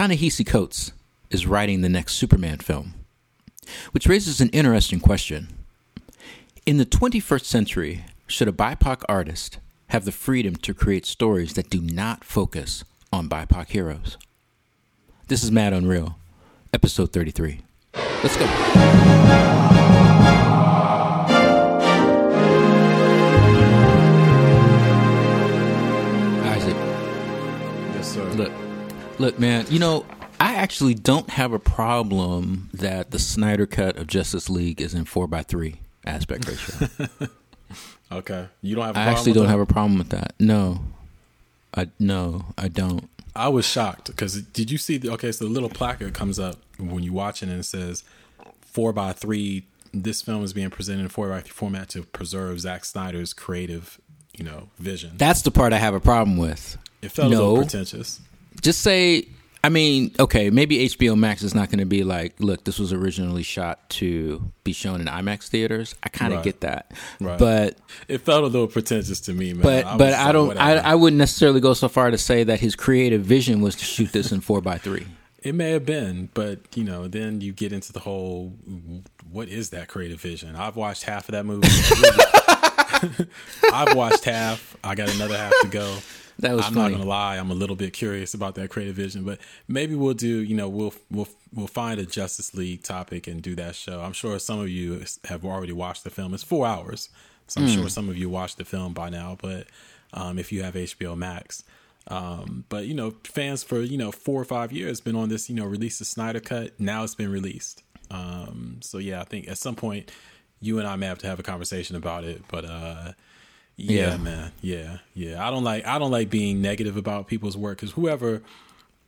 Ta-Nehisi Coates is writing the next Superman film, which raises an interesting question. In the 21st century, should a BIPOC artist have the freedom to create stories that do not focus on BIPOC heroes? This is Mad Unreal, episode 33. Let's go. Look, man. You know, I actually don't have a problem that the Snyder cut of Justice League is in four by three aspect ratio. Okay. You don't have. A I actually with don't that? have a problem with that. No, I no, I don't. I was shocked because did you see? The, okay, so the little placard comes up when you watch it and it says four by three. This film is being presented in four by three format to preserve Zack Snyder's creative, you know, vision. That's the part I have a problem with. it felt a little pretentious. Just say, I mean, okay, maybe HBO Max is not going to be like, look, this was originally shot to be shown in IMAX theaters. I kind of Right. get that, Right. but It felt a little pretentious to me, man. but was but I don't. I. I wouldn't necessarily go so far to say that his creative vision was to shoot this in four by three. It may have been, but you know, then you get into the whole what is that creative vision? I've watched half of that movie. I've watched half. I got another half to go. That was I'm funny. not gonna lie. I'm a little bit curious about that creative vision, but maybe we'll do. You know, we'll we'll we'll find a Justice League topic and do that show. I'm sure some of you have already watched the film. It's four hours, so I'm Hmm. sure some of you watched the film by now. But um, if you have HBO Max, um, but you know, fans for you know four or five years been on this. You know, release the Snyder cut. Now it's been released. Um, so yeah, I think at some point you and I may have to have a conversation about it. But uh, yeah, Yeah. man, yeah, yeah. I don't like I don't like being negative about people's work because whoever.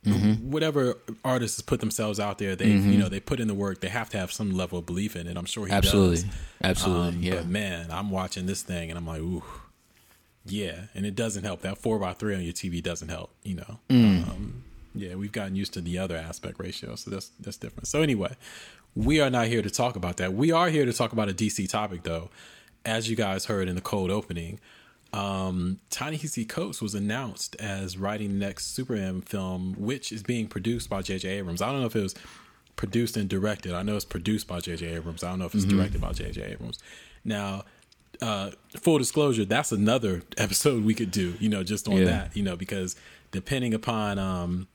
Mm-hmm. Whatever artists put themselves out there, they you know they put in the work. They have to have some level of belief in it. I'm sure he Absolutely, does. absolutely, Um, yeah. But man, I'm watching this thing and I'm like, ooh, yeah. And it doesn't help. That four by three on your TV doesn't help. You know. Mm. Um, yeah, we've gotten used to the other aspect ratio, so that's that's different. So anyway, we are not here to talk about that. We are here to talk about a DC topic, though. As you guys heard in the cold opening, um, Ta-Nehisi Coates was announced as writing the next Superman film, which is being produced by J.J. Abrams. I don't know if it was produced and directed. I know it's produced by J.J. Abrams. I don't know if it's directed by J.J. Abrams. Now, uh, full disclosure, that's another episode we could do, you know, just on Yeah. that, you know, because depending upon, um,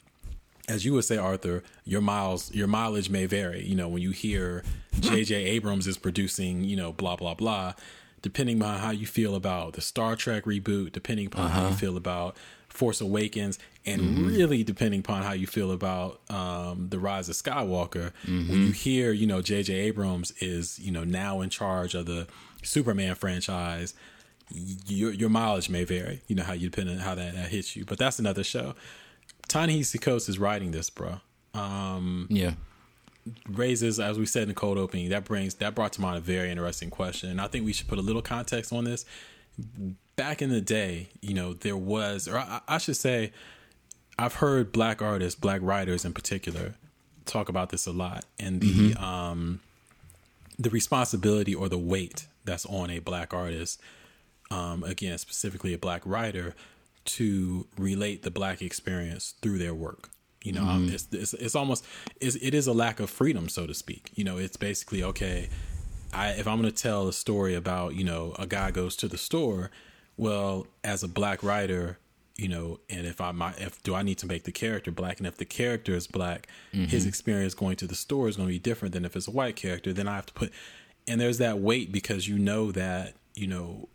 as you would say, Arthur, your miles, your mileage may vary. You know, when you hear J.J. Abrams is producing, you know, blah blah blah. Depending on how you feel about the Star Trek reboot, depending upon how you uh-huh. feel about Force Awakens, and mm-hmm. really depending upon how you feel about um, the Rise of Skywalker, when you mm-hmm. hear, you know, J.J. Abrams is, you know, now in charge of the Superman franchise, your your mileage may vary. You know how you depend on how that, that hits you, but that's another show. Ta-Nehisi Coates is writing this, bro. Um, Yeah, raises, as we said in the cold opening, that brings that brought to mind a very interesting question. And I think we should put a little context on this. Back in the day, you know, there was, or I, I should say, I've heard black artists, black writers in particular, talk about this a lot, and the um, the responsibility or the weight that's on a black artist, um, again, specifically a black writer, to relate the black experience through their work. You know, um, it's, it's it's almost it's, it is a lack of freedom, so to speak. You know, it's basically okay. I if I'm going to tell a story about you know a guy goes to the store, well, as a black writer, you know, and if I might, if do I need to make the character black, and if the character is black, his experience going to the store is going to be different than if it's a white character. Then I have to put, and there's that weight because you know that you know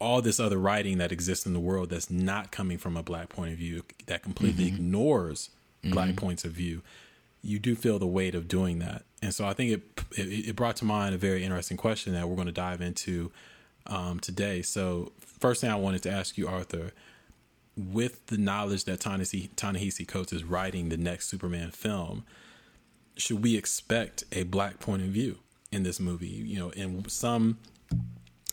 all this other writing that exists in the world that's not coming from a black point of view that completely ignores black points of view you do feel the weight of doing that. And so i think it it, it brought to mind a very interesting question that we're going to dive into um, today. So first thing i wanted to ask you arthur with the knowledge that Ta-Nehisi Ta-Nehisi Coates is writing the next Superman film, should we expect a black point of view in this movie? You know, in some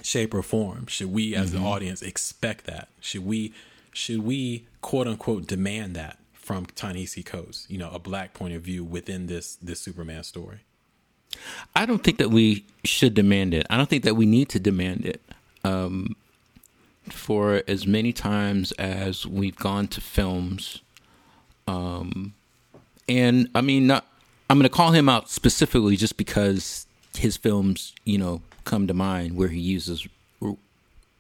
shape or form, should we as the audience expect that? Should we should we quote unquote demand that from Ta-Nehisi Coates? You know, a black point of view within this this Superman story. I don't think that we should demand it. I don't think that we need to demand it. Um, for as many times as we've gone to films Um, and I mean, not, I'm going to call him out specifically just because his films, you know, come to mind where he uses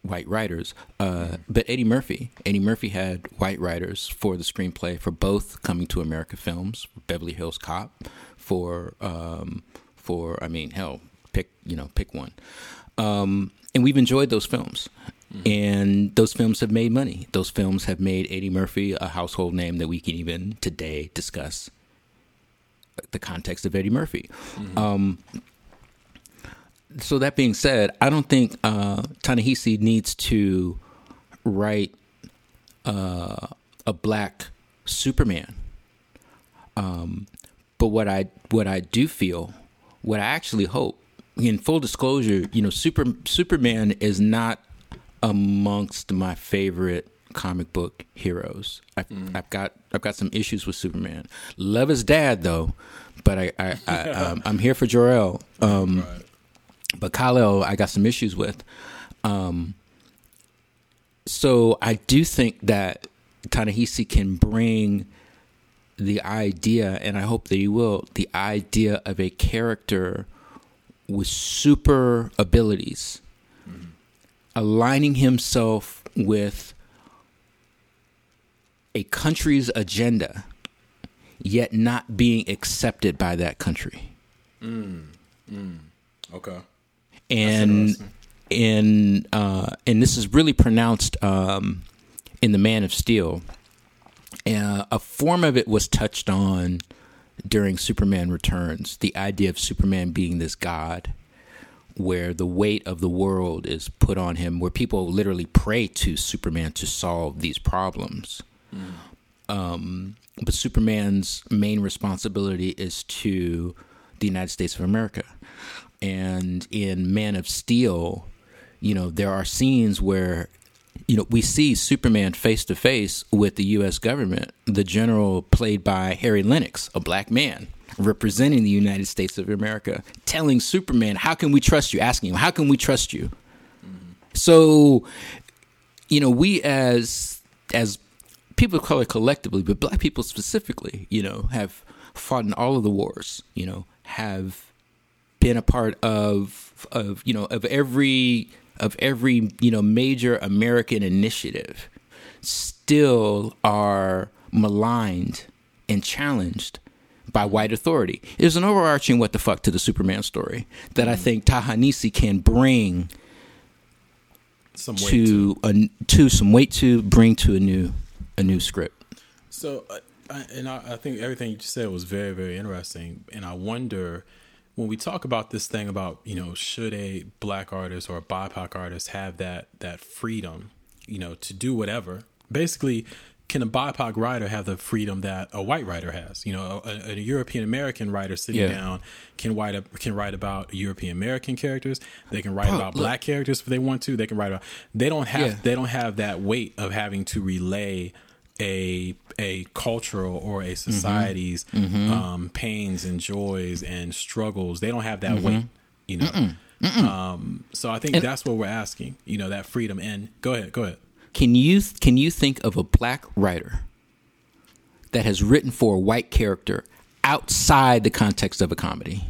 white writers. Uh, but Eddie Murphy, Eddie Murphy had white writers for the screenplay for both Coming to America films, Beverly Hills Cop, for um, for I mean, hell, pick you know, pick one. Um, and we've enjoyed those films. Mm-hmm. And those films have made money. Those films have made Eddie Murphy a household name that we can even today discuss the context of Eddie Murphy. Mm-hmm. Um, so that being said, I don't think uh, Ta-Nehisi needs to write uh, a black Superman. Um, but what I what I do feel, what I actually hope, in full disclosure, you know, Super Superman is not amongst my favorite comic book heroes. I've, mm. I've, got I've got some issues with Superman. Love his dad though, but I, I, I am um, here for Jor El. Um, right. But Kal-El, I got some issues with. Um, so I do think that Ta-Nehisi can bring the idea, and I hope that he will, the idea of a character with super abilities, mm-hmm. aligning himself with a country's agenda, yet not being accepted by that country. Mm. Mm. Okay and and uh, and this is really pronounced um, in the Man of Steel. Uh, a form of it was touched on during Superman Returns. The idea of Superman being this god, where the weight of the world is put on him, where people literally pray to Superman to solve these problems. Mm. Um, but Superman's main responsibility is to the United States of America and in Man of Steel, you know, there are scenes where you know, we see Superman face to face with the U.S. government, the general played by Harry Lennix, a black man representing the United States of America, telling Superman, How can we trust you? Asking him, How can we trust you? Mm-hmm. So, you know, we as, as people of color collectively, but black people specifically, you know, have fought in all of the wars, you know, have been a part of of you know of every of every you know major American initiative still are maligned and challenged by white authority. There's an overarching what the fuck to the Superman story that I mm. think Ta-Nehisi can bring some to, to. A, to some weight to bring to a new a new script. So, uh, and I, I think everything you just said was very very interesting, and I wonder when we talk about this thing about you know should a black artist or a BIPOC artist have that that freedom, you know, to do whatever. Basically, can a BIPOC writer have the freedom that a white writer has? You know, a, a European American writer sitting yeah. down can write a, can write about European American characters. They can write about look. black characters if they want to. They can write about. They don't have yeah. they don't have that weight of having to relay a a cultural or a mm-hmm. society's mm-hmm. Um, pains and joys and struggles. They don't have that mm-hmm. weight, you know. Mm-mm. Mm-mm. Um, so I think and, that's what we're asking. You know, that freedom. And go ahead, go ahead. Can you can you think of a black writer that has written for a white character outside the context of a comedy?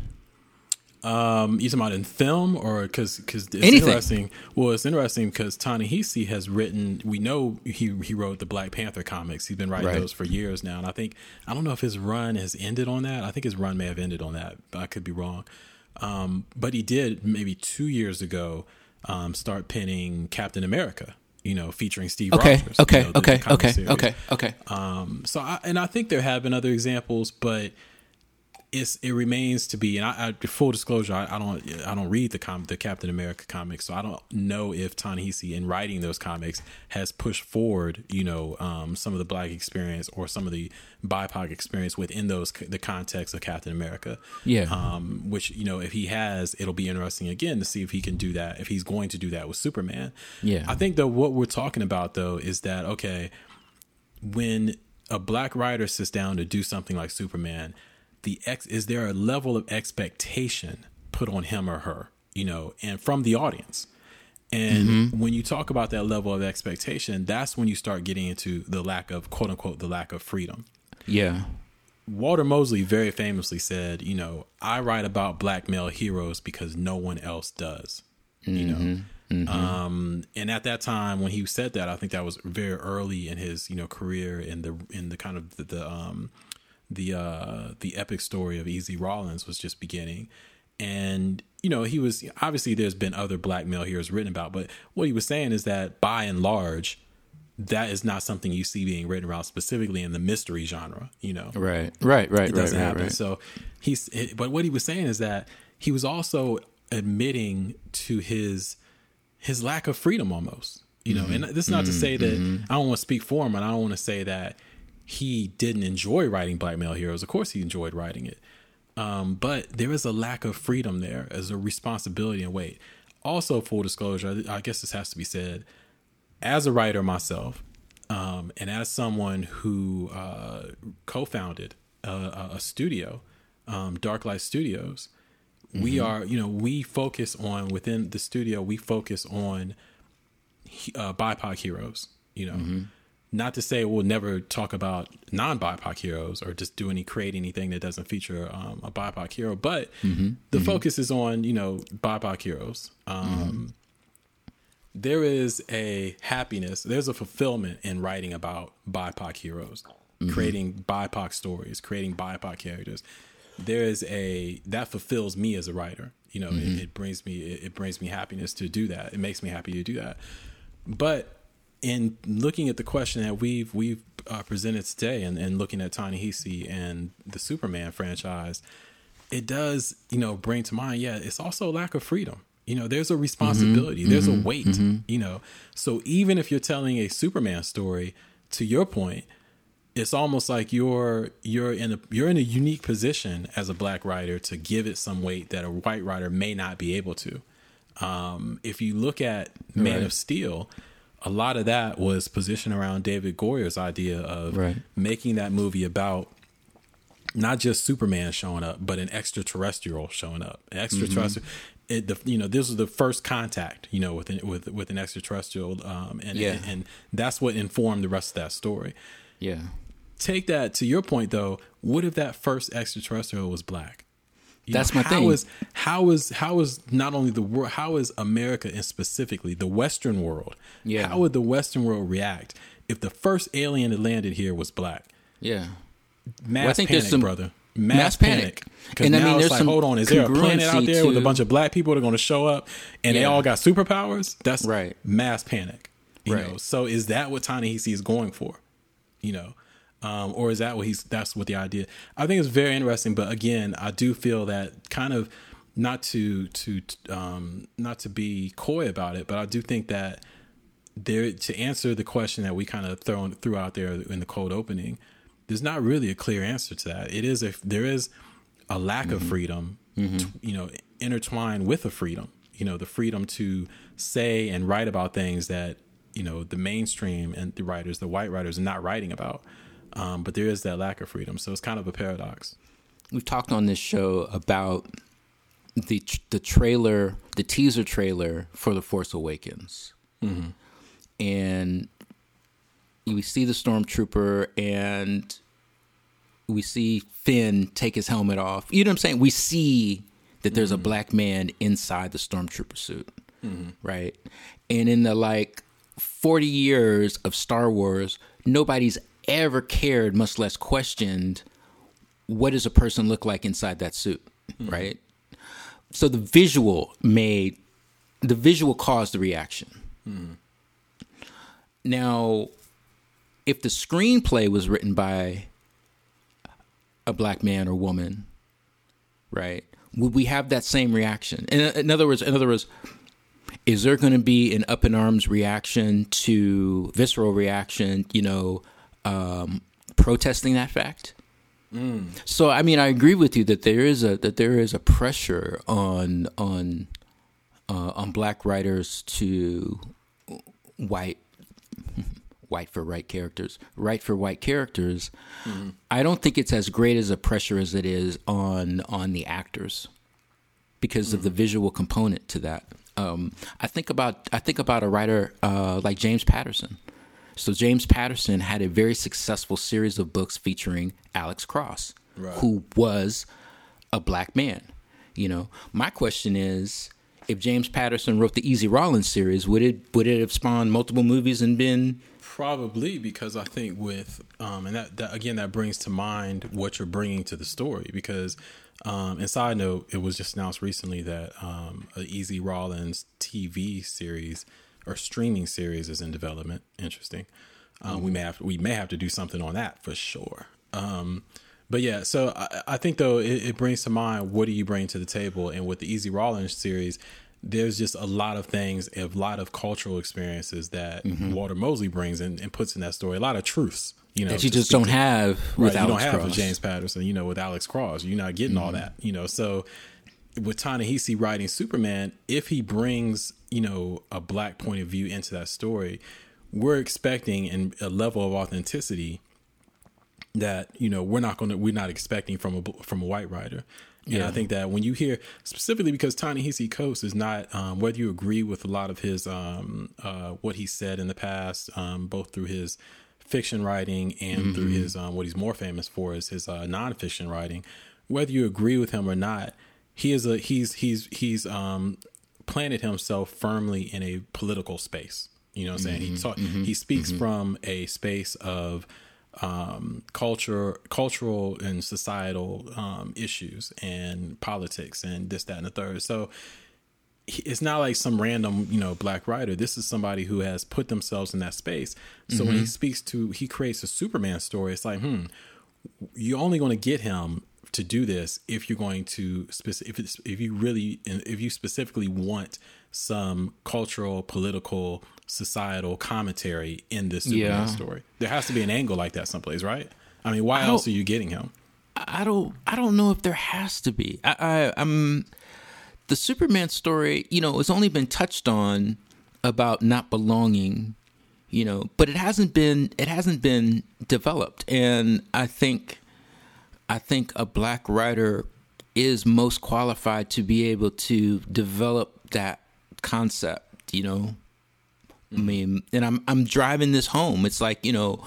Um, you talking about in film or because because it's Anything. interesting. Well, it's interesting because Ta-Nehisi has written. We know he he wrote the Black Panther comics. He's been writing right. those for years now, and I think I don't know if his run has ended on that. I think his run may have ended on that, but I could be wrong. Um, but he did maybe two years ago um, start penning Captain America you know, featuring Steve okay, Rogers. Okay, you know, okay, okay, series. okay, okay. Um, so, I, and I think there have been other examples, but it's it remains to be, and I, I full disclosure, I, I, don't I don't read the com the Captain America comics, so I don't know if Ta-Nehisi in writing those comics has pushed forward, you know, um, some of the black experience or some of the BIPOC experience within those the context of Captain America. Yeah. Um, which you know, if he has, it'll be interesting again to see if he can do that. If he's going to do that with Superman. Yeah. I think though what we're talking about though is that okay, when a black writer sits down to do something like Superman the ex is there a level of expectation put on him or her, you know, and from the audience. And mm-hmm. when you talk about that level of expectation, that's when you start getting into the lack of quote unquote the lack of freedom. Yeah. Walter Mosley very famously said, you know, I write about black male heroes because no one else does. You know. Mm-hmm. Um, and at that time when he said that, I think that was very early in his, you know, career in the in the kind of the, the um the uh the epic story of Easy Rawlins was just beginning. And you know, he was obviously there's been other black male heroes written about, but what he was saying is that by and large, that is not something you see being written about specifically in the mystery genre. You know, Right. Right. Right. it doesn't Right. happen. right. So he's, but what he was saying is that he was also admitting to his his lack of freedom almost. You know, mm-hmm. and this is not to mm-hmm. say that mm-hmm. I don't want to speak for him, and I don't want to say that he didn't enjoy writing black male heroes. Of course, he enjoyed writing it, um, but there is a lack of freedom there as a responsibility and weight. Also, full disclosure, I guess this has to be said. As a writer myself, um, and as someone who uh, co-founded a, a- a studio, um, Darklight Studios, we are, you know, we focus on within the studio. We focus on uh, BIPOC heroes. You know, not to say we'll never talk about non-BIPOC heroes or just do any create anything that doesn't feature um, a BIPOC hero, but mm-hmm. the mm-hmm. focus is on you know BIPOC heroes. Um, mm-hmm. There is a happiness, there's a fulfillment in writing about BIPOC heroes, creating BIPOC stories, creating BIPOC characters. There is a that fulfills me as a writer. You know, it, it brings me it, it brings me happiness to do that. It makes me happy to do that. But in looking at the question that we've we've uh, presented today, and, and looking at Ta-Nehisi and the Superman franchise, it does you know bring to mind. Yeah, it's also a lack of freedom. You know, there's a responsibility, there's a weight. You know, so even if you're telling a Superman story, to your point, it's almost like you're you're in a you're in a unique position as a black writer to give it some weight that a white writer may not be able to. Um, if you look at Man Right. of Steel, a lot of that was positioned around David Goyer's idea of Right. making that movie about not just Superman showing up, but an extraterrestrial showing up. An extraterrestrial. It, the, you know, this was the first contact, you know, with an, with with an extraterrestrial, um, and, Yeah. and and that's what informed the rest of that story Yeah. take that to your point though what if that first extraterrestrial was black You That's my how thing. is how is how is not only the world how is america and specifically the western world Yeah. how would the western world react if the first alien that landed here was black Yeah. mass I think panic there's some- brother mass mass, panic. because And I now mean, it's there's like some hold on is there a planet out there with a bunch of black people that are going to show up and they all got superpowers that's Right. mass panic you Right. know so is that what Ta-Nehisi is going for you know um, or is that what he's that's what the idea i think it's very interesting but again i do feel that kind of not to to um not to be coy about it but i do think that there to answer the question that we kind of thrown threw out there in the cold opening there's not really a clear answer to that. It is if there is a lack of freedom t- you know intertwined with a freedom you know the freedom to say and write about things that you know the mainstream and the writers the white writers are not writing about um, but there is that lack of freedom so it's kind of a paradox We've talked on this show about the the trailer, the teaser trailer for The Force Awakens, mm-hmm. and we see the stormtrooper and we see Finn take his helmet off. You know what I'm saying? We see that there's a mm-hmm. black man inside the stormtrooper suit, mm-hmm. right? And in the like 40 years of Star Wars, nobody's ever cared, much less questioned, what does a person look like inside that suit, mm-hmm. right? So the visual made the visual caused the reaction. Mm-hmm. Now, if the screenplay was written by a black man or woman, right? Would we have that same reaction? In, in other words, in other words, is there going to be an up in arms reaction to visceral reaction? You know, um, protesting that fact. So I mean, I agree with you that there is a that there is a pressure on on uh, on black writers to white white for right characters, right for white characters. I don't think it's as great as a pressure as it is on on the actors because of the visual component to that. Um, I think about I think about a writer uh, like James Patterson. So James Patterson had a very successful series of books featuring Alex Cross, Right. who was a black man. You know, my question is, if James Patterson wrote the Easy Rawlins series, would it would it have spawned multiple movies and been Probably because I think with um, and that, that again that brings to mind what you're bringing to the story because um, and side note it was just announced recently that um, a Easy Rawlins TV series or streaming series is in development. Interesting. Um, We may have we may have to do something on that for sure. Um, but yeah, so I, I think though it, it brings to mind what do you bring to the table, and with the Easy Rawlins series, there's just a lot of things, a lot of cultural experiences that Mm-hmm. Walter Mosley brings in and puts in that story. A lot of truths, you know, that you just don't have Right, with you Alex don't have Cross? with James Patterson, you know, with Alex Cross, you're not getting all that, you know. So with Ta-Nehisi writing Superman, if he brings, you know, a black point of view into that story, we're expecting and a level of authenticity that you know we're not going to we're not expecting from a from a white writer. And Yeah. I think that when you hear specifically because Ta-Nehisi Coates is not um, whether you agree with a lot of his um, uh, what he said in the past, um, both through his fiction writing and through his um, what he's more famous for is his uh, nonfiction writing. Whether you agree with him or not, he is a he's he's he's um, planted himself firmly in a political space. You know what I'm saying? He talk, he speaks from a space of um, culture, cultural and societal um, issues and politics and this, that, and the third. So it's not like some random, you know, black writer. This is somebody who has put themselves in that space. So when he speaks to, he creates a Superman story. It's like, hmm, you're only going to get him to do this if you're going to if it's if you really if you specifically want some cultural, political, societal commentary in this Superman Yeah. story. There has to be an angle like that someplace, right? I mean, why else are you getting him? I don't I don't know if there has to be. I, I I'm the Superman story, you know, it's only been touched on about not belonging, you know, but it hasn't been it hasn't been developed. And I think I think a black writer is most qualified to be able to develop that concept, you know. I mm-hmm. mean, and I'm I'm driving this home. It's like, you know,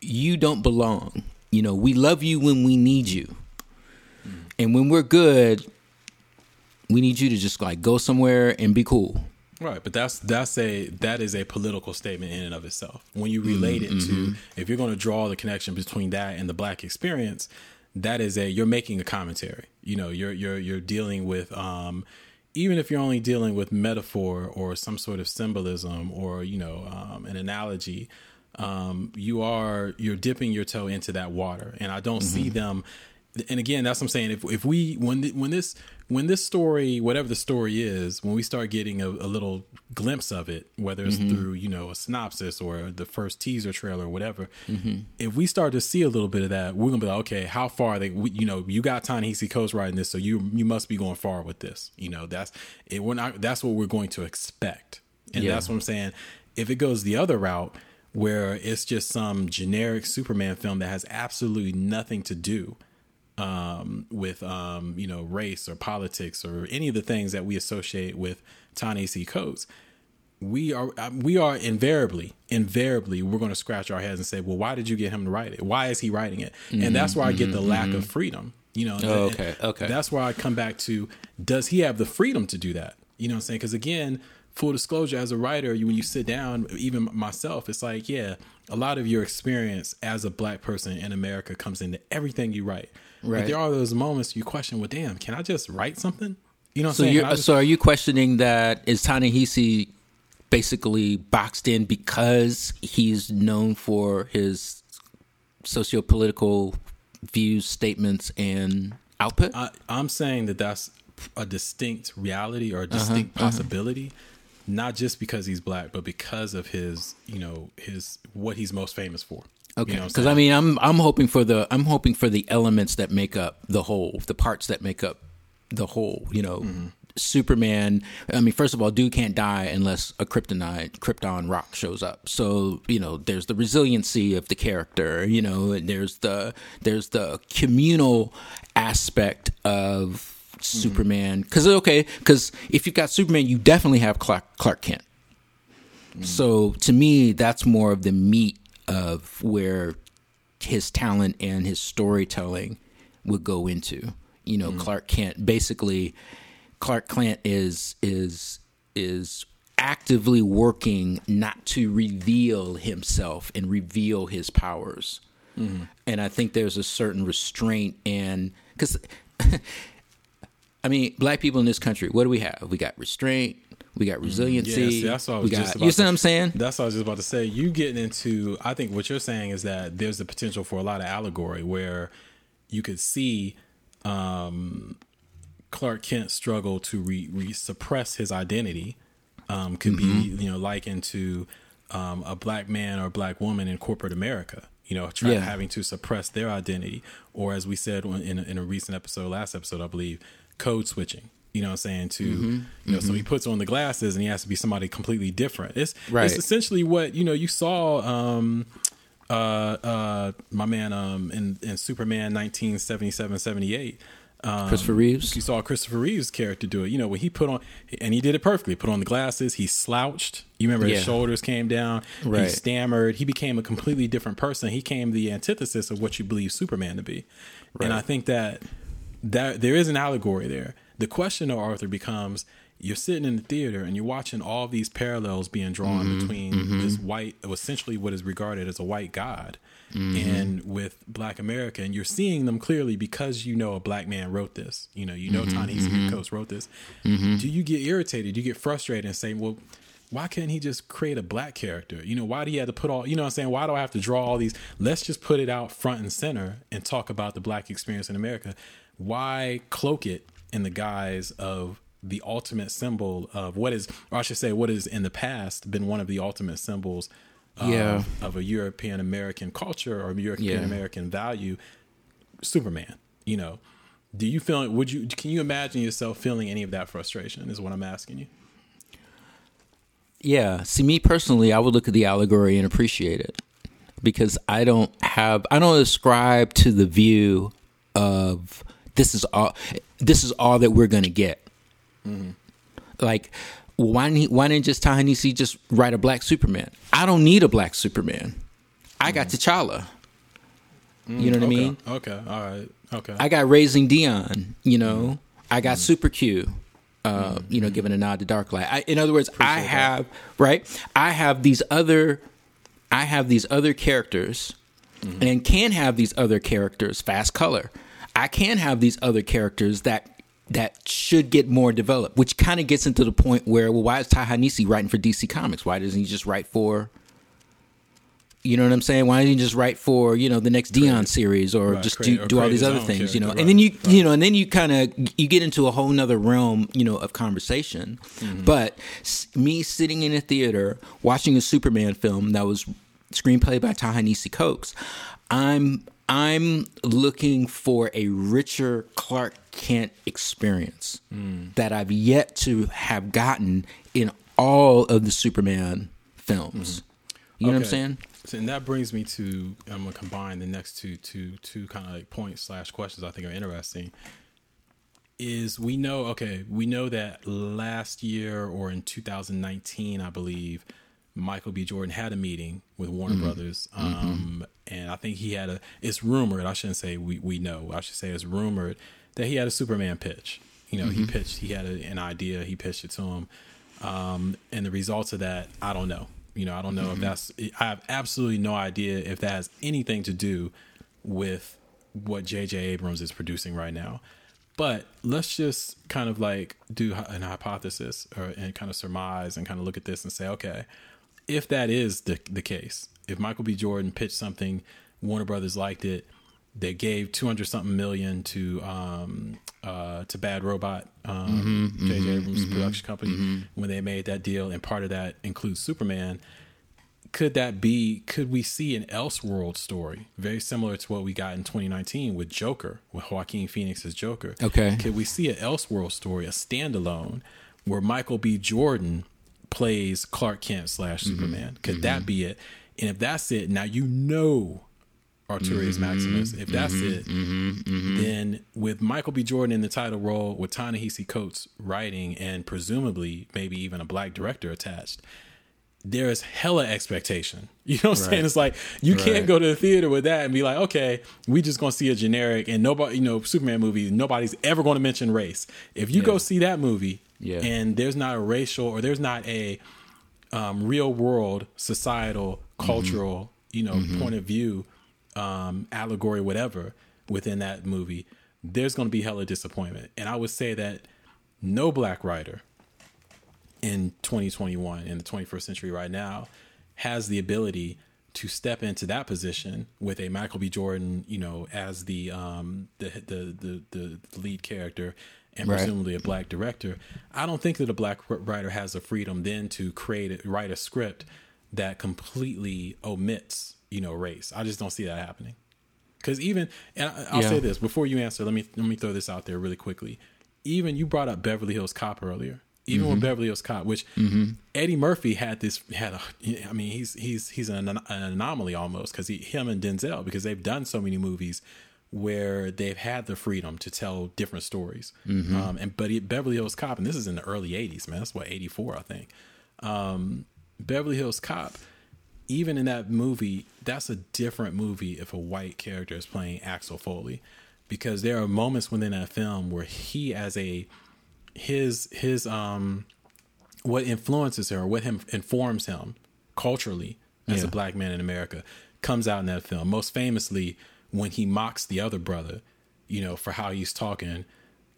you don't belong. You know, we love you when we need you. Mm-hmm. And when we're good, we need you to just like go somewhere and be cool. Right, but that's that's a that is a political statement in and of itself. When you relate it to, if you're going to draw the connection between that and the black experience, that is a you're making a commentary. You know, you're you're you're dealing with um, even if you're only dealing with metaphor or some sort of symbolism or you know um, an analogy, um, you are you're dipping your toe into that water, and I don't see them. And again, that's what I'm saying. If if we when when this when this story, whatever the story is, when we start getting a, a little glimpse of it, whether it's mm-hmm. through you know a synopsis or the first teaser trailer or whatever, mm-hmm. if we start to see a little bit of that, we're gonna be like, okay, how far they, we, you know, you got Ta-Nehisi Coates writing this, so you you must be going far with this. You know, that's it. We're not. That's what we're going to expect, and Yeah. that's what I'm saying. If it goes the other route, where it's just some generic Superman film that has absolutely nothing to do um, with um, you know race or politics or any of the things that we associate with Ta-Nehisi Coates, we are uh, we are invariably invariably we're going to scratch our heads and say, well, why did you get him to write it? Why is he writing it? and that's where I get the lack of freedom. You know, Mm-hmm, Oh, okay, okay. That's where I come back to: Does he have the freedom to do that? You know what I'm saying? Because again, full disclosure, as a writer, you, when you sit down, even myself, it's like, yeah, a lot of your experience as a black person in America comes into everything you write. Right. But there are those moments you question, well, damn, can I just write something? You know what So I'm saying? you're just- so are you questioning that is Ta-Nehisi basically boxed in because he's known for his socio-political views, statements, and output? I, I'm saying that that's a distinct reality Uh-huh, or a distinct possibility, not just because he's black, but because of his, you know, his what he's most famous for. Okay, You know because? I mean, I'm I'm hoping for the I'm hoping for the elements that make up the whole, the parts that make up the whole. You know, Mm-hmm. Superman. I mean, first of all, dude can't die unless a kryptonite Krypton rock shows up. So you know, there's the resiliency of the character. You know, and there's the there's the communal aspect of Mm-hmm. Superman. Because okay, because if you've got Superman, you definitely have Clark Clark Kent. So to me, that's more of the meat of where his talent and his storytelling would go into. You know, mm. Clark Kent basically Clark Kent is is is actively working not to reveal himself and reveal his powers. Mm-hmm. And I think there's a certain restraint and cuz I mean, black people in this country, what do we have? We got restraint, we got resiliency. Yeah, see, that's what I was we just about you see to- what I'm saying? That's what I was just about to say. You getting into, I think what you're saying is that there's the potential for a lot of allegory where you could see um, Clark Kent struggle to re, re- suppress his identity. Um, could Mm-hmm. be you know likened to um, a black man or black woman in corporate America. You know, Yeah. having to suppress their identity, or as we said in in a recent episode, last episode, I believe, code switching. You know what I'm saying? To Mm-hmm. you know, so he puts on the glasses and he has to be somebody completely different. It's Right. it's essentially what you know you saw um uh uh my man um in, in Superman 1977 78 um, Christopher Reeves. you saw Christopher Reeve's character do it. You know, when he put on, and he did it perfectly. Put on the glasses. He slouched. You remember his shoulders came down. He stammered. He became a completely different person. He came the antithesis of what you believe Superman to be. And I think that that there is an allegory there. The question, though, Arthur, becomes: You're sitting in the theater and you're watching all these parallels being drawn Mm-hmm. between this white, essentially what is regarded as a white god, Mm-hmm. and with Black America, and you're seeing them clearly because you know a black man wrote this. You know, you know Mm-hmm. Ta-Nehisi Coates wrote this. Do you get irritated? Do you get frustrated and say, "Well"? Why can't he just create a black character? You know, why do you have to put all, you know what I'm saying? Why do I have to draw all these? Let's just put it out front and center and talk about the black experience in America. Why cloak it in the guise of the ultimate symbol of what is, or I should say, what is in the past been one of the ultimate symbols of, Yeah. of a European American culture or European American value, Superman. You know, do you feel? Would you? Can you imagine yourself feeling any of that frustration? Is what I'm asking you. Yeah. See, me personally, I would look at the allegory and appreciate it because I don't have, I don't ascribe to the view of this is all, this is all that we're going to get. Like, why didn't he, why didn't just Ta-Nehisi just write a black Superman? I don't need a black Superman. I got T'Challa. You know what I mean? Okay. All right. Okay. I got Raising Dion, you know. I got Mm. Super Q, uh, you know, giving a nod to Darklight. I, in other words, I that. have right. I have these other, I have these other characters, Mm-hmm. and can have these other characters. Fast color. I can have these other characters that that should get more developed, which kind of gets into the point where, well, why is Ta-Nehisi writing for DC Comics? Why doesn't he just write for you know what I'm saying? Why didn't you just write for you know the next Dion series or Right, just create- do, or do all these other things? You know, character, and then you right, you know, and then you kind of you get into a whole nother realm, you know, of conversation. Mm-hmm. But s- me sitting in a theater watching a Superman film that was screenplay by Ta-Nehisi Coates, I'm I'm looking for a richer Clark Kent experience Mm. that I've yet to have gotten in all of the Superman films. You know what I'm saying? So, and that brings me to I'm gonna combine the next two two two kind of like points slash questions I think are interesting. Is we know okay we know that last year or in 2019 I believe Michael B. Jordan had a meeting with Warner Brothers, um, and I think he had a. It's rumored. I shouldn't say we we know. I should say it's rumored that he had a Superman pitch. You know, he pitched. He had a, an idea. He pitched it to him, um, and the results of that, I don't know. You know, I don't know if that's. I have absolutely no idea if that has anything to do with what J.J. Abrams is producing right now. But let's just kind of like do an hypothesis or and kind of surmise and kind of look at this and say, okay, if that is the the case, if Michael B. Jordan pitched something, Warner Brothers liked it, they gave two hundred something million to um uh to Bad Robot, um J.J. Abrams production company when they made that deal, and part of that includes Superman. Could that be? Could we see an Elseworld story very similar to what we got in 2019 with Joker, with Joaquin Phoenix as Joker? Okay. Could we see an Elseworld story, a standalone, where Michael B. Jordan plays Clark Kent slash mm-hmm. Superman? Could mm-hmm. that be it? And if that's it, now you know Arturius mm-hmm. Maximus. If that's it, then with Michael B. Jordan in the title role, with Ta-Nehisi Coates writing, and presumably maybe even a black director attached, there's hella expectation. You know what I'm Right. saying? It's like you Right. can't go to the theater with that and be like, okay, we just gonna see a generic and nobody, you know, Superman movie. Nobody's ever going to mention race. If you go see that movie, Yeah. and there's not a racial or there's not a um, real world societal Mm-hmm. cultural you know point of view um, allegory whatever within that movie there's going to be hella disappointment and i would say that no black writer in 2021 in the 21st century right now has the ability to step into that position with a Michael B. Jordan, you know, as the um the the the, the lead character and Right. presumably a black director. I don't think that a black writer has the freedom then to create it, write a script that completely omits, you know, race. I just don't see that happening. Because even, and I- I'll Yeah. say this before you answer. Let me let me throw this out there really quickly. Even you brought up Beverly Hills Cop earlier. Even with mm-hmm. Beverly Hills Cop, which mm-hmm. Eddie Murphy had this had a, I mean he's he's he's an, an anomaly almost because he him and Denzel because they've done so many movies where they've had the freedom to tell different stories. Um, and but he, Beverly Hills Cop, and this is in the early '80s, man. That's what '84, I think. Um, Beverly Hills Cop, even in that movie, that's a different movie if a white character is playing Axel Foley, because there are moments within that film where he, as a his his um, what influences him or what him informs him culturally as Yeah. a black man in America comes out in that film. Most famously, when he mocks the other brother, you know, for how he's talking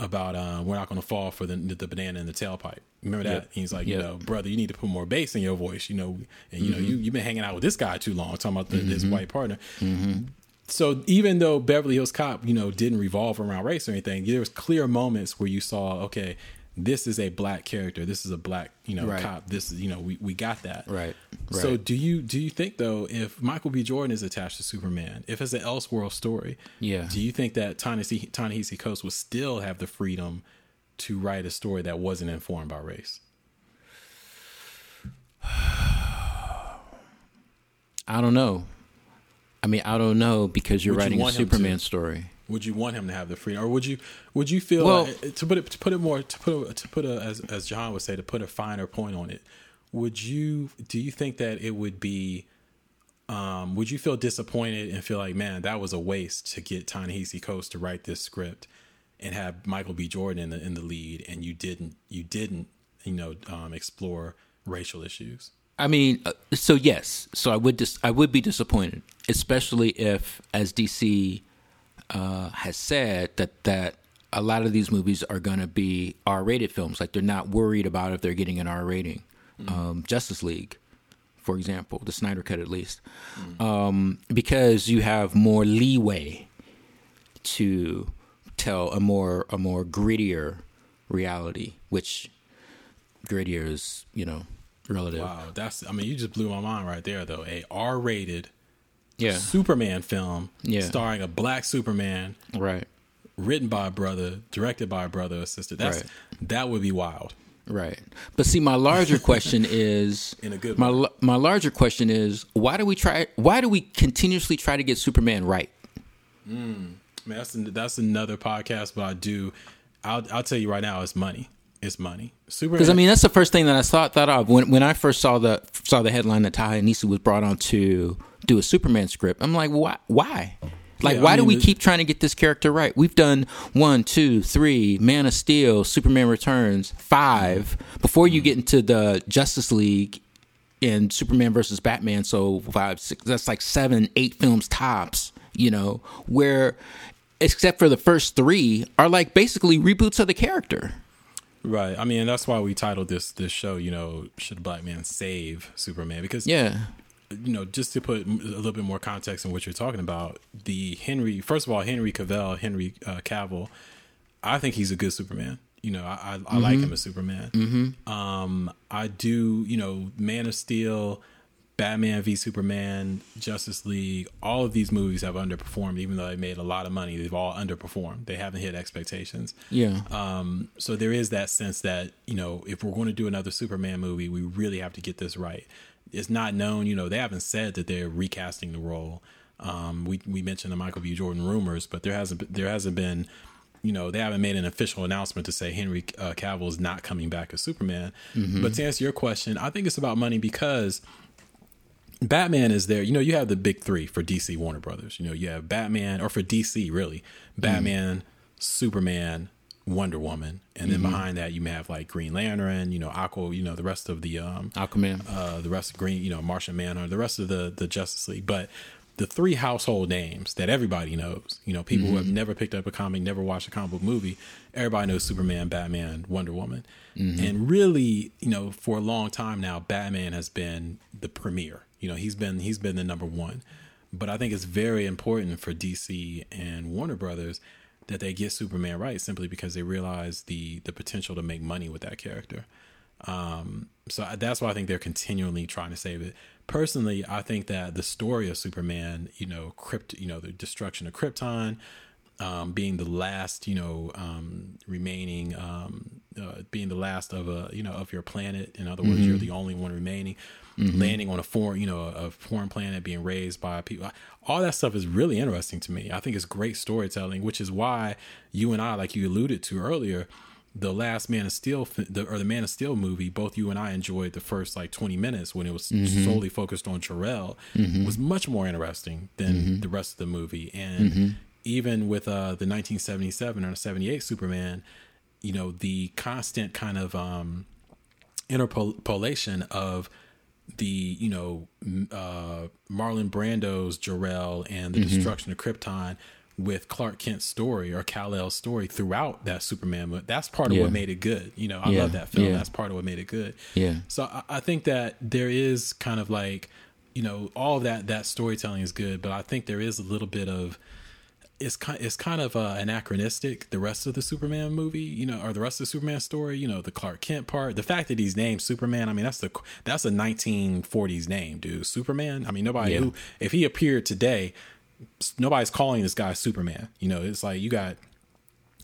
about uh, we're not going to fall for the the banana in the tailpipe. Remember that? Yep. He's like, Yep. you know, brother, you need to put more bass in your voice, you know, and you know, mm-hmm. you you've been hanging out with this guy too long, talking about the, this mm-hmm. white partner. Mm-hmm. So even though Beverly Hills Cop, you know, didn't revolve around race or anything, there was clear moments where you saw, okay, this is a black character, this is a black, you know, Right. cop. This is, you know, we, we got that. Right. So do you do you think though, if Michael B. Jordan is attached to Superman, if it's an Elseworld story, Yeah. do you think that Ta-Nehisi Ta-Nehisi Coates would still have the freedom to write a story that wasn't informed by race? I don't know. I mean, I don't know because you're Would you writing a Superman to? story. Would you want him to have the freedom, or would you would you feel Well- like- to put it to put it more to put a, to put a as as John would say to put a finer point on it? Would you do you think that it would be um, would you feel disappointed and feel like man that was a waste to get Ta-Nehisi Coates to write this script and have Michael B. Jordan in the in the lead and you didn't you didn't you know um, explore racial issues? I mean, uh, so yes, so I would dis- I would be disappointed, especially if, as DC uh, has said, that that a lot of these movies are going to be R-rated films. Like they're not worried about if they're getting an R rating. Um, Justice League, for example, the Snyder Cut at least, um, because you have more leeway to tell a more a more grittier reality, which grittier is you know relative. Wow, that's I mean you just blew my mind right there though. A R-rated Yeah, Superman film Yeah. starring a black Superman, right, written by a brother, directed by a brother or sister. That's Right. that would be wild. right. But see, my larger question is In a good my way. my larger question is why do we try? Why do we continuously try to get Superman right? Hmm. Man, that's that's another podcast, but I do. I'll I'll tell you right now, it's money. It's money. Superman. Because I mean, that's the first thing that I thought thought of when when I first saw the saw the headline that Ta-Nehisi was brought on to do a Superman script. I'm like, why? Why? Like, Yeah, I why do we keep trying to get this character right? We've done one, two, three, Man of Steel, Superman Returns, five. Before you get into the Justice League and Superman versus Batman, so five, six. That's like seven, eight films tops. You know, where except for the first three are like basically reboots of the character. Right. I mean, that's why we titled this this show. You know, should a black man save Superman? Because Yeah. you know, just to put a little bit more context in what you're talking about, the Henry, first of all, Henry Cavill, Henry uh, Cavill, I think he's a good Superman. You know, I, I, I like him as Superman. Mm-hmm. Um, I do, you know, Man of Steel, Batman v Superman, Justice League, all of these movies have underperformed, even though they made a lot of money. They've all underperformed. They haven't hit expectations. Yeah. Um, so there is that sense that you know if we're going to do another Superman movie, we really have to get this right. It's not known, you know, they haven't said that they're recasting the role. Um, we we mentioned the Michael B. Jordan rumors, but there hasn't been- there hasn't been you know, they haven't made an official announcement to say Henry uh, Cavill is not coming back as Superman. Mm-hmm. But to answer your question, I think it's about money because Batman is there. You know, you have the big three for DC Warner Brothers. You know, you have Batman, or for DC, really, Batman, Superman, Wonder Woman, and then behind that you may have like Green Lantern. You know, Aqua. You know, the rest of the um, Aquaman. uh, the rest of Green, you know, Martian Manhunter, the rest of the the Justice League, but the three household names that everybody knows, you know, people who have never picked up a comic, never watched a comic book movie, everybody knows Superman, Batman, Wonder Woman, and really, you know, for a long time now, Batman has been the premier. You know, he's been he's been the number one, but I think it's very important for DC and Warner Brothers that they get Superman right, simply because they realize the the potential to make money with that character. Um, so I- that's why I think they're continually trying to save it. Personally, I think that the story of Superman, you know, crypt, you know, the destruction of Krypton, um, being the last, you know, um, remaining, um, uh, being the last of a, you know, of your planet. In other words, you're the only one remaining. Mm-hmm. Landing on a foreign, you know, a foreign planet, being raised by people. All that stuff is really interesting to me. I think it's great storytelling, which is why you and I, like you alluded to earlier, the last Man of Steel the, or the Man of Steel movie, both you and I enjoyed the first like 20 minutes when it was mm-hmm. solely focused on Jor-El mm-hmm. was much more interesting than the rest of the movie. And even with uh, the 1977 or 78 Superman, you know, the constant kind of um, interpolation of the you know uh, Marlon Brando's Jor-El and the destruction of Krypton with Clark Kent's story or Kal El's story throughout that Superman movie. That's part of Yeah. what made it good. You know, I Yeah, love that film. yeah. That's part of what made it good. Yeah. So I, I think that there is kind of like, you know, all of that that storytelling is good, but I think there is a little bit of it's kind it's kind of uh, anachronistic. The rest of the Superman movie, you know, or the rest of the Superman story, you know, the Clark Kent part, the fact that he's named Superman. I mean, that's the that's a 1940s name, dude. Superman. I mean, nobody Yeah. who if he appeared today, nobody's calling this guy Superman. You know, it's like you got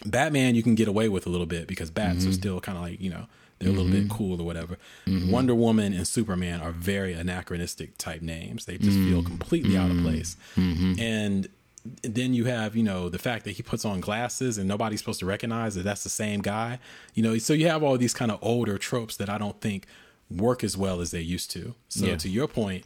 Batman you can get away with a little bit because bats are mm-hmm. still kind of like, you know, they're a little bit mm-hmm. cool or whatever. Mm-hmm. Wonder Woman and Superman are very anachronistic type names. They just feel completely out of place. And then you have, you know, the fact that he puts on glasses and nobody's supposed to recognize that that's the same guy. You know, so you have all these kind of older tropes that I don't think work as well as they used to. So Yeah. to your point,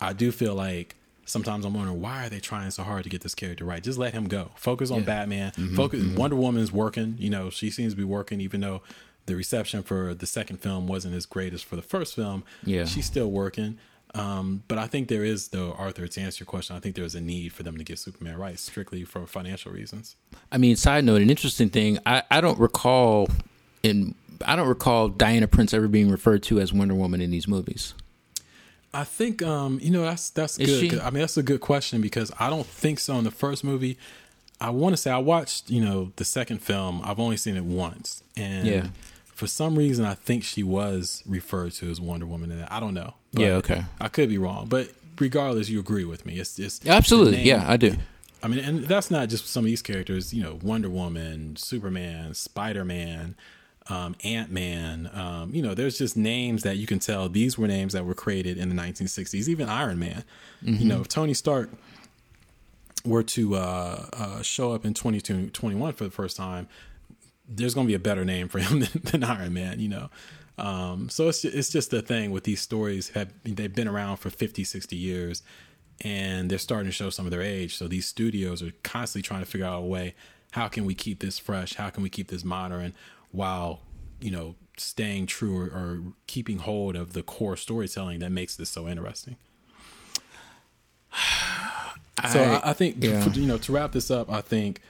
I do feel like sometimes I'm wondering why are they trying so hard to get this character right? Just let him go. Focus on Batman. Mm-hmm, Focus. Mm-hmm. Wonder Woman's working. You know, she seems to be working, even though the reception for the second film wasn't as great as for the first film. Yeah. she's still working. Um, but I think there is, though, Arthur, to answer your question, I think there's a need for them to get Superman right, strictly for financial reasons. I mean, side note, an interesting thing. I, I don't recall in I don't recall Diana Prince ever being referred to as Wonder Woman in these movies. I think um, you know that's that's Is good. I mean, that's a good question because I don't think so. In the first movie, I want to say I watched you know the second film. I've only seen it once, and Yeah. For some reason, I think she was referred to as Wonder Woman in that. I don't know. Yeah, okay. I could be wrong, but regardless, you agree with me. It's just Absolutely, name- yeah, I do. I mean, and that's not just some of these characters. You know, Wonder Woman, Superman, Spider Man, um, Ant Man. Um, you know, there's just names that you can tell these were names that were created in the 1960s. Even Iron Man. You know, if Tony Stark were to uh, uh, show up in 2021 for the first time, there's going to be a better name for him than, than Iron Man. You know. Um, so it's it's just the thing with these stories have they've been around for 50, 60 years and they're starting to show some of their age. So these studios are constantly trying to figure out a way how can we keep this fresh? How can we keep this modern while, you know, staying true or, or keeping hold of the core storytelling that makes this so interesting. So I, I think yeah. you know to wrap this up, I think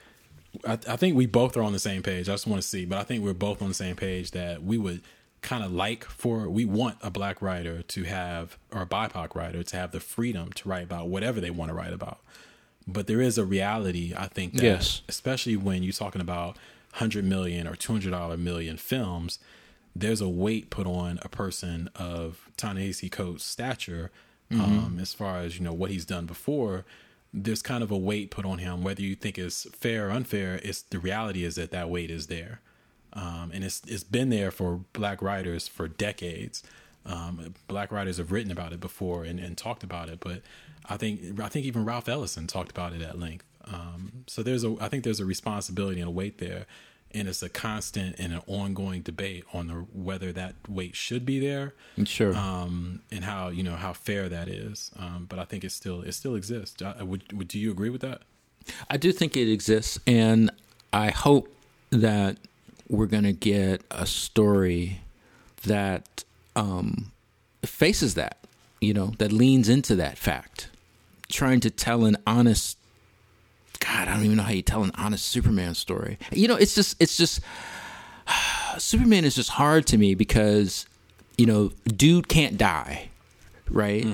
I, I think we both are on the same page. I just want to see, but I think we're both on the same page that we would kind of like for we want a black writer to have or a BIPOC writer to have the freedom to write about whatever they want to write about. But there is a reality, I think, that Yes. especially when you're talking about hundred million or two hundred dollar million films, there's a weight put on a person of Ta-Nehisi Coates' stature, um, as far as you know what he's done before. There's kind of a weight put on him, whether you think it's fair or unfair. It's the reality is that that weight is there, um, and it's it's been there for black writers for decades. Um, black writers have written about it before and, and talked about it, but I think I think even Ralph Ellison talked about it at length. Um, so there's a, I think there's a responsibility and a weight there, and it's a constant and an ongoing debate on the, whether that weight should be there, Sure. um, and how you know how fair that is. Um, but I think it still it still exists. Uh, would, would do you agree with that? I do think it exists, and I hope that we're going to get a story that um, faces that, you know, that leans into that fact, trying to tell an honest. God, I don't even know how you tell an honest Superman story. You know, it's just, it's just, Superman is just hard to me because, you know, dude can't die, right?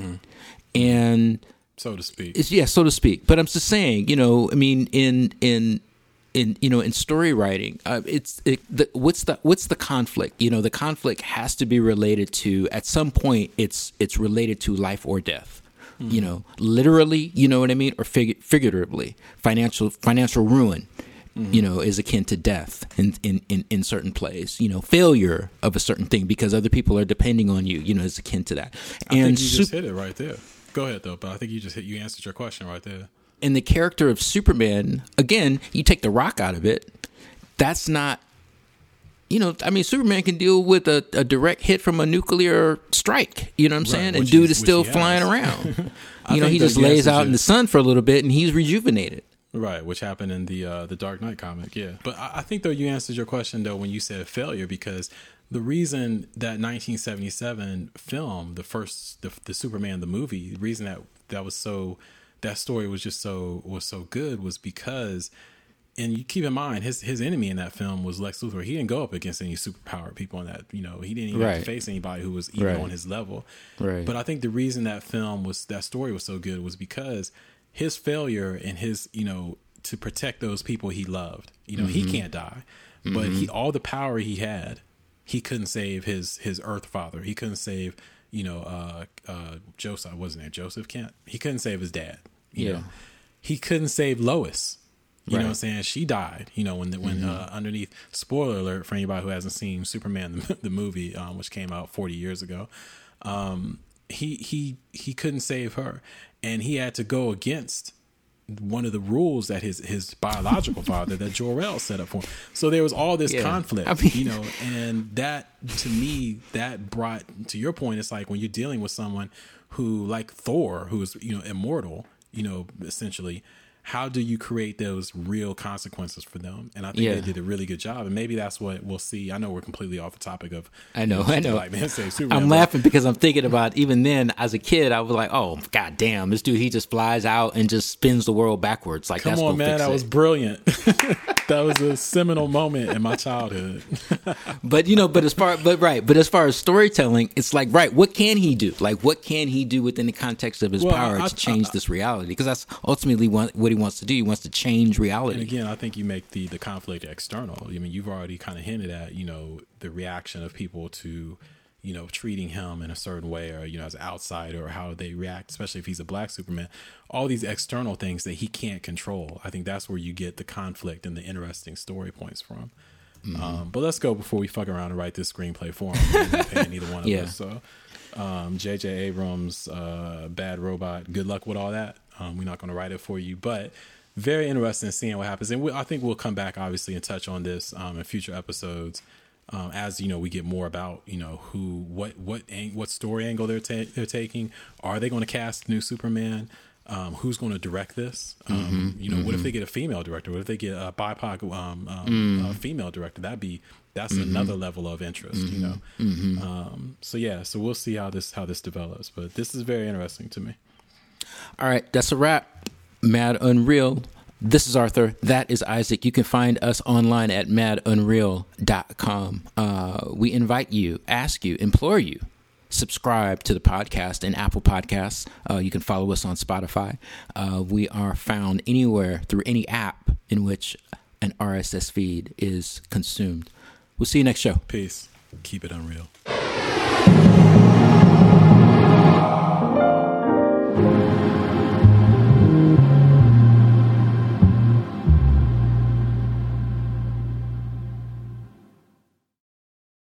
And So to speak. it's, yeah, so to speak. But I'm just saying, you know, I mean, in in in you know, in story writing, uh, it's it, the, what's the what's the conflict? You know, the conflict has to be related to at some point. It's it's related to life or death. You know, literally, you know what I mean, or fig- figuratively, financial financial ruin. Mm-hmm. You know, is akin to death in, in, in, in certain plays. You know, failure of a certain thing because other people are depending on you. You know, is akin to that. I and think you just hit it right there. Go ahead though, but I think you just hit you answered your question right there. In the character of Superman, again, you take the rock out of it. That's not, you know, I mean, Superman can deal with a, a direct hit from a nuclear strike. You know what I'm saying? And dude is still flying around. You know, he just lays out in the sun for a little bit, and he's rejuvenated. Right, which happened in the uh, the Dark Knight comic, yeah. But I, I think though you answered your question though when you said failure because the reason that 1977 film, the first the, the Superman the movie, the reason that that was so that story was just so was so good was because and you keep in mind his his enemy in that film was Lex Luthor. He didn't go up against any superpowered people in that. You know, he didn't even Right. face anybody who was even Right. on his level. Right. But I think the reason that film was that story was so good was because his failure and his you know to protect those people he loved. You know, he can't die, but he all the power he had, he couldn't save his his Earth father. He couldn't save you know uh uh Joseph wasn't there Joseph can't he couldn't save his dad. You Yeah. know, he couldn't save Lois. You know what I'm saying? She died. You know when the, when uh, underneath spoiler alert for anybody who hasn't seen Superman the, the movie, um, which came out 40 years ago. Um, he he he couldn't save her, and he had to go against one of the rules that his his biological father that Jor-El set up for him. So there was all this Yeah. conflict, I mean- you know, and that to me that brought to your point. It's like when you're dealing with someone who like Thor, who is you know immortal, you know, essentially. How do you create those real consequences for them? And I think Yeah. they did a really good job. And maybe that's what we'll see. I know we're completely off the topic of. I know, I know. Like man, Superman. I'm laughing because I'm thinking about even then as a kid, I was like, "Oh, god damn, this dude he just flies out and just spins the world backwards." Like, Come on, man, that was brilliant. that was a seminal moment in my childhood. But you know, but as far but right, but as far as storytelling, it's like right, what can he do? Like what can he do within the context of his Well, power I- to change this reality? Because that's ultimately what, what he wants to do. He wants to change reality. And again, I think you make the the conflict external. I mean, you've already kind of hinted at you know the reaction of people to you know treating him in a certain way, or you know as an outsider, or how they react, especially if he's a black Superman. All these external things that he can't control. I think that's where you get the conflict and the interesting story points from. Mm-hmm. Um, but let's go before we fuck around and write this screenplay for him. Paying either one of Yeah. us. So, um, J.J. Abrams, uh, Bad Robot. Good luck with all that. Um, we're not going to write it for you, but very interesting seeing what happens. And we, I think we'll come back obviously and touch on this um, in future episodes. Um, as you know, we get more about you know who, what, what, ang- what story angle they're ta- they're taking. Are they going to cast new Superman? Um, who's going to direct this? Um, you know, what if they get a female director? What if they get a BIPOC um, um, a female director? That'd be that's another level of interest. You know, um, so yeah, so we'll see how this how this develops. But this is very interesting to me. All right, that's a wrap. Mad Unreal. This is Arthur. That is Isaac. You can find us online at madunreal.com. Uh, we invite you, ask you, implore you, subscribe to the podcast in Apple Podcasts. Uh, you can follow us on Spotify. Uh, we are found anywhere through any app in which an RSS feed is consumed. We'll see you next show. Peace. Keep it unreal.